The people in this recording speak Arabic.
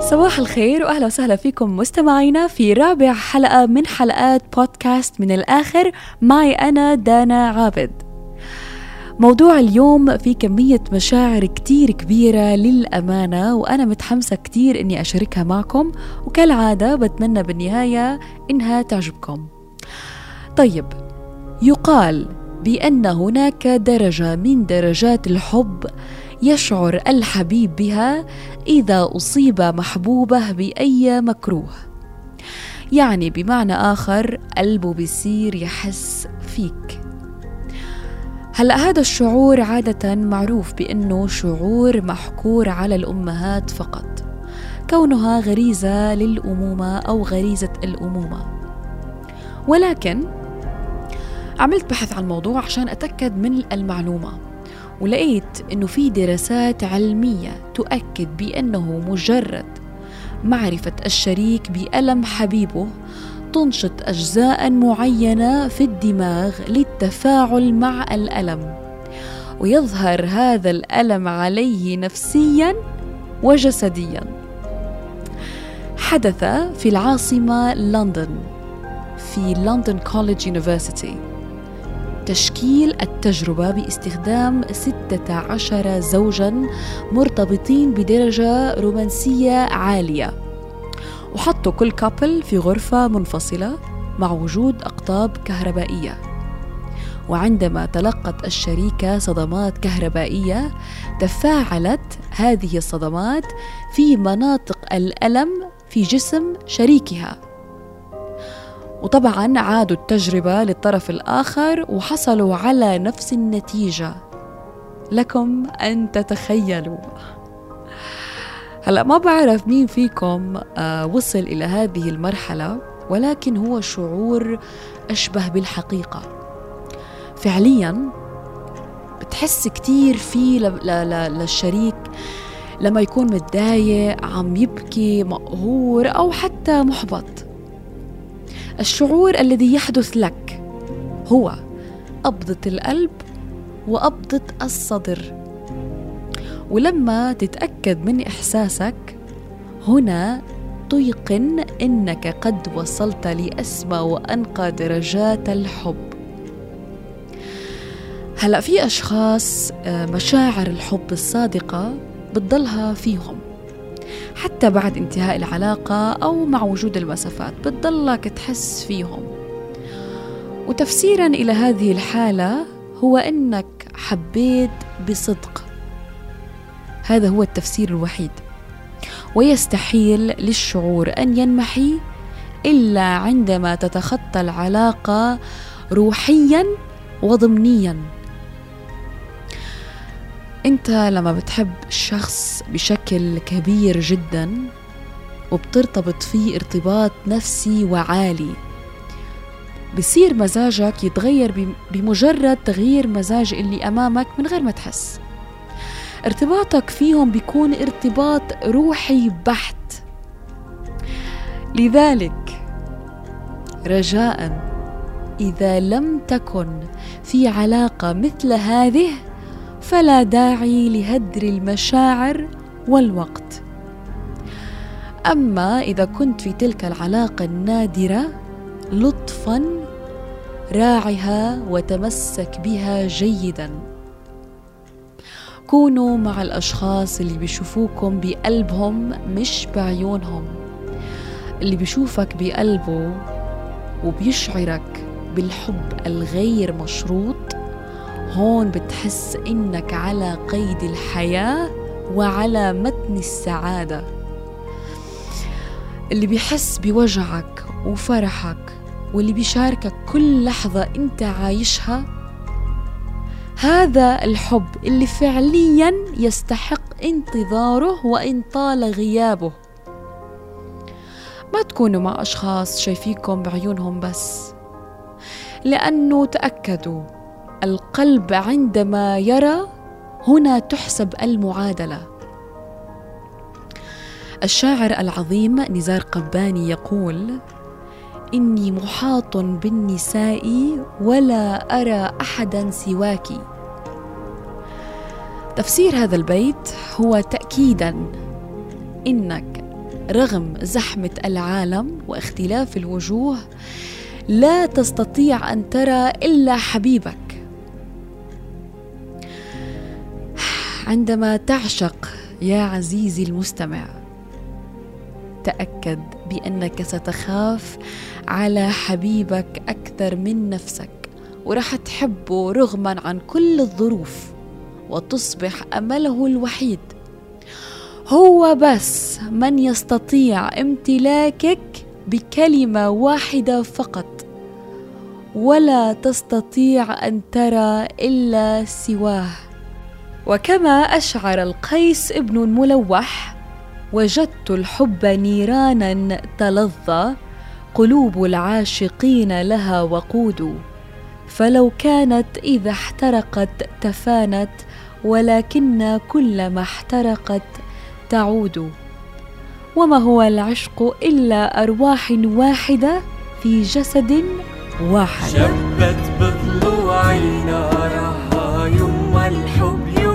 صباح الخير وأهلا وسهلا فيكم مستمعينا في رابع حلقة من حلقات بودكاست من الآخر معي أنا دانا عابد. موضوع اليوم في كمية مشاعر كتير كبيرة للأمانة وأنا متحمسة كتير إني أشاركها معكم وكالعادة بتمنى بالنهاية إنها تعجبكم طيب يقال بأن هناك درجة من درجات الحب يشعر الحبيب بها إذا أصيب محبوبه بأي مكروه. يعني بمعنى آخر قلبه بيصير يحس فيك. هلا هذا الشعور عادة معروف بأنه شعور محكور على الأمهات فقط؟ كونها غريزة للأمومة أو غريزة الأمومة. ولكن عملت بحث عن الموضوع عشان أتأكد من المعلومة ولقيت أنه في دراسات علمية تؤكد بأنه مجرد معرفة الشريك بألم حبيبه تنشط أجزاء معينة في الدماغ للتفاعل مع الألم ويظهر هذا الألم عليه نفسيا وجسديا. حدث في العاصمة لندن في لندن college university. تشكيل التجربة باستخدام 16 زوجا مرتبطين بدرجة رومانسية عالية. وحطوا كل couple في غرفة منفصلة مع وجود أقطاب كهربائية. وعندما تلقت الشريكة صدمات كهربائية تفاعلت هذه الصدمات في مناطق الألم في جسم شريكها. وطبعا عادوا التجربة للطرف الآخر وحصلوا على نفس النتيجة. لكم أن تتخيلوا. هلا ما بعرف مين فيكم آه، وصل إلى هذه المرحلة ولكن هو شعور أشبه بالحقيقة. فعليا بتحس كتير فيه للشريك لما يكون متضايق عم يبكي مقهور أو حتى محبط. الشعور الذي يحدث لك هو قبضة القلب وقبضة الصدر. ولما تتأكد من إحساسك هنا تيقن إنك قد وصلت لأسمى وأنقى درجات الحب. هلا في أشخاص آه، مشاعر الحب الصادقة بتضلها فيهم. حتى بعد انتهاء العلاقة أو مع وجود المسافات بتضلك تحس فيهم. وتفسيرا إلى هذه الحالة هو إنك حبيت بصدق. هذا هو التفسير الوحيد. ويستحيل للشعور أن ينمحي إلا عندما تتخطى العلاقة روحيا وضمنيا. انت لما بتحب شخص بشكل كبير جدا وبترتبط فيه ارتباط نفسي وعالي بصير مزاجك يتغير بمجرد تغيير مزاج اللي أمامك من غير ما تحس. ارتباطك فيهم بيكون ارتباط روحي بحت. لذلك رجاء إذا لم تكن في علاقة مثل هذه فلا داعي لهدر المشاعر والوقت. أما إذا كنت في تلك العلاقة النادرة لطفا راعها وتمسك بها جيدا. كونوا مع الأشخاص اللي بيشوفوكم بقلبهم مش بعيونهم. اللي بيشوفك بقلبه وبيشعرك بالحب الغير مشروط هون بتحس إنك على قيد الحياة وعلى متن السعادة. اللي بيحس بوجعك وفرحك واللي بيشاركك كل لحظة أنت عايشها هذا الحب اللي فعليا يستحق انتظاره وإن طال غيابه. ما تكونوا مع أشخاص شايفيكم بعيونهم بس لأنه تأكدوا القلب عندما يرى هنا تحسب المعادلة. الشاعر العظيم نزار قباني يقول إني محاط بالنساء ولا أرى أحدا سواك. تفسير هذا البيت هو تاكيدا إنك رغم زحمة العالم واختلاف الوجوه لا تستطيع أن ترى إلا حبيبك. عندما تعشق يا عزيزي المستمع تأكد بأنك ستخاف على حبيبك أكثر من نفسك ورح تحبه رغما عن كل الظروف وتصبح أمله الوحيد. هو بس من يستطيع امتلاكك بكلمة واحدة فقط ولا تستطيع أن ترى إلا سواه. وكما أشعر القيس ابن الملوح وجدت الحب نيرانا تلظى قلوب العاشقين لها وقود. فلو كانت إذا احترقت تفانت ولكن كلما احترقت تعود. وما هو العشق إلا أرواح واحدة في جسد واحد. شبت بضلوعي نارها يما الحب يوم